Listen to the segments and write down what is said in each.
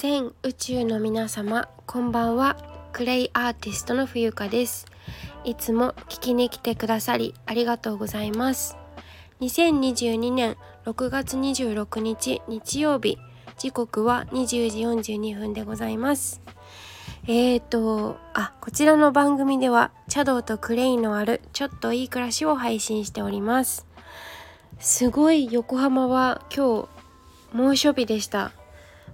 全宇宙の皆様こんばんは。クレイアーティストの冬香です。いつも聞きに来てくださりありがとうございます。2022年6月26日日曜日時刻は20時42分でございます。えーとあこちらの番組では茶道とクレイのあるちょっといい暮らしを配信しております。すごい横浜は今日猛暑日でした。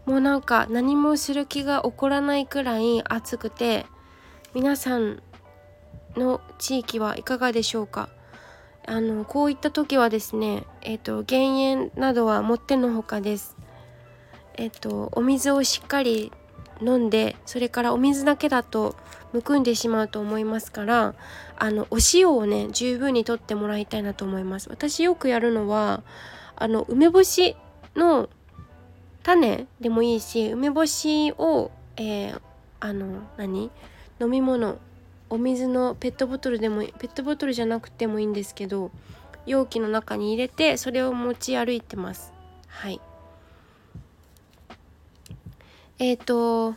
もうなんか何もする気が起こらないくらい暑くて皆さんの地域はいかがでしょうか？あのこういった時はですねえっ、ー、と減塩などはもってのほかです。えっ、ー、とお水をしっかり飲んでそれからお水だけだとむくんでしまうと思いますからあのお塩をね十分にとってもらいたいなと思います。私よくやるのはあの梅干しの種でもいいし梅干しを、えー、あの何？飲み物。お水のペットボトルでもペットボトルじゃなくてもいいんですけど容器の中に入れてそれを持ち歩いてます。はい。えっ、ー、と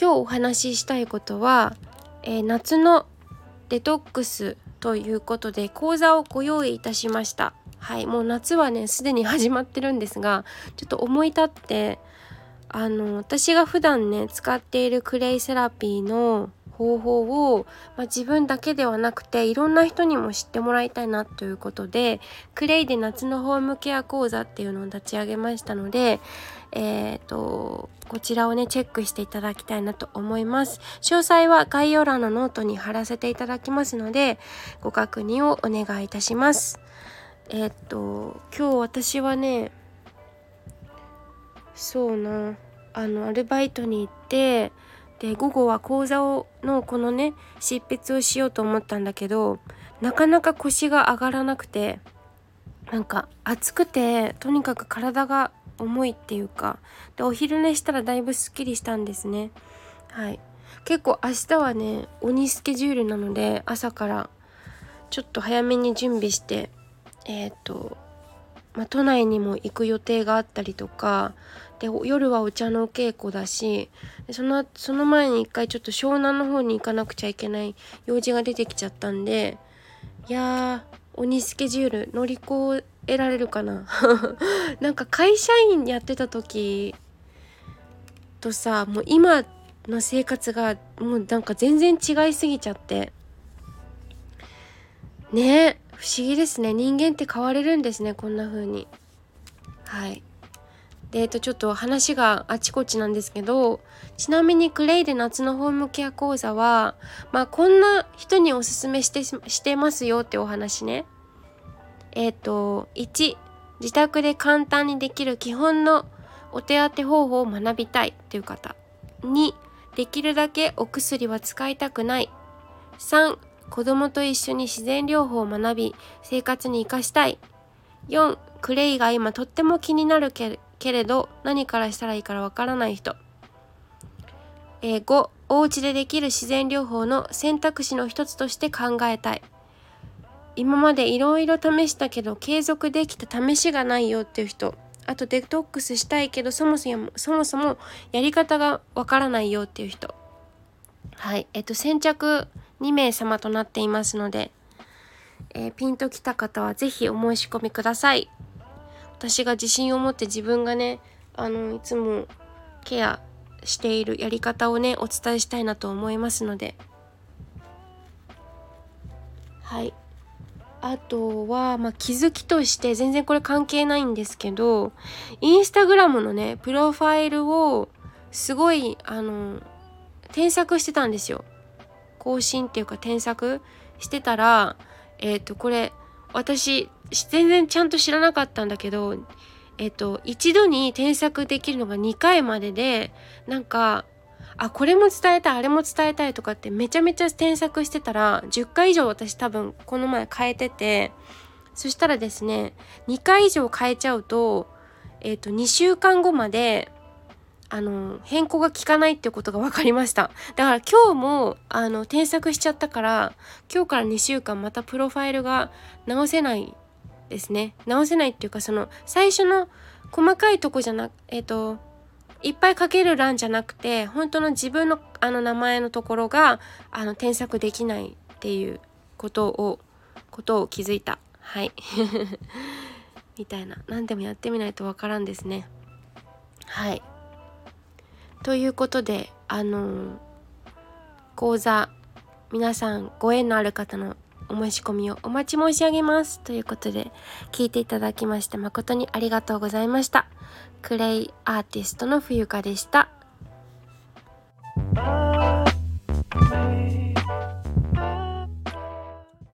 今日お話ししたいことは、えー、夏のデトックスということで講座をご用意いたしました。はいもう夏はねすでに始まってるんですがちょっと思い立ってあの私が普段ね使っているクレイセラピーの方法を、まあ、自分だけではなくていろんな人にも知ってもらいたいなということでクレイで夏のホームケア講座っていうのを立ち上げましたのでえーと、とこちらをねチェックしていただきたいなと思います。詳細は概要欄のノートに貼らせていただきますのでご確認をお願いいたします。え、っと今日私はねそうなあのアルバイトに行ってで午後は講座をのこのね執筆をしようと思ったんだけどなかなか腰が上がらなくてなんか暑くてとにかく体が重いっていうかでお昼寝したらだいぶすっきりしたんですね。はい。結構明日はね鬼スケジュールなので朝からちょっと早めに準備してえっ、ー、と、ま、都内にも行く予定があったりとかで夜はお茶のお稽古だしそのその前に一回ちょっと湘南の方に行かなくちゃいけない用事が出てきちゃったんでいやー鬼スケジュール乗り越えられるかな？なんか会社員やってた時とさもう今の生活がもうなんか全然違いすぎちゃって。ね。不思議ですね。人間って変われるんですねこんな風に。はい。でえっとちょっと話があちこちなんですけどちなみにクレイで夏のホームケア講座はまあこんな人におすすめしてしてますよってお話ね。えっ、と1自宅で簡単にできる基本のお手当方法を学びたいという方。2できるだけお薬は使いたくない。3子供と一緒に自然療法を学び生活に生かしたい。4クレイが今とっても気になるけれど何からしたらいいからわからない人、えー、5お家でできる自然療法の選択肢の一つとして考えたい。今までいろいろ試したけど継続できた試しがないよっていう人。あとデトックスしたいけどそもそもそもそもやり方がわからないよっていう人。はい。えっと先着2名様となっていますので、えー、ピンときた方は是非お申し込みください。私が自信を持って自分がねあのいつもケアしているやり方をねお伝えしたいなと思いますので。はい。あとは、まあ、気づきとして全然これ関係ないんですけどインスタグラムのねプロファイルをすごいあの添削してたんですよ。更新っていうか添削してたらえっ、ー、とこれ私全然ちゃんと知らなかったんだけどえっ、ー、と一度に添削できるのが2回まででなんかあこれも伝えたいあれも伝えたいとかってめちゃめちゃ添削してたら10回以上私多分この前変えててそしたらですね2回以上変えちゃうとえっ、ー、と2週間後まであの変更が効かないっていうことが分かりました。だから今日もあの添削しちゃったから今日から2週間またプロファイルが直せないですね。直せないっていうかその最初の細かいとこじゃなくえっ、ー、といっぱい書ける欄じゃなくて本当の自分のあの名前のところがあの添削できないっていうことをことを気づいた。はい。みたいな。何でもやってみないとわからんですね。はい。ということであの講座皆さんご縁のある方のお申し込みをお待ち申し上げますということで聞いていただきまして誠にありがとうございましたクレイアーティストの冬香でした。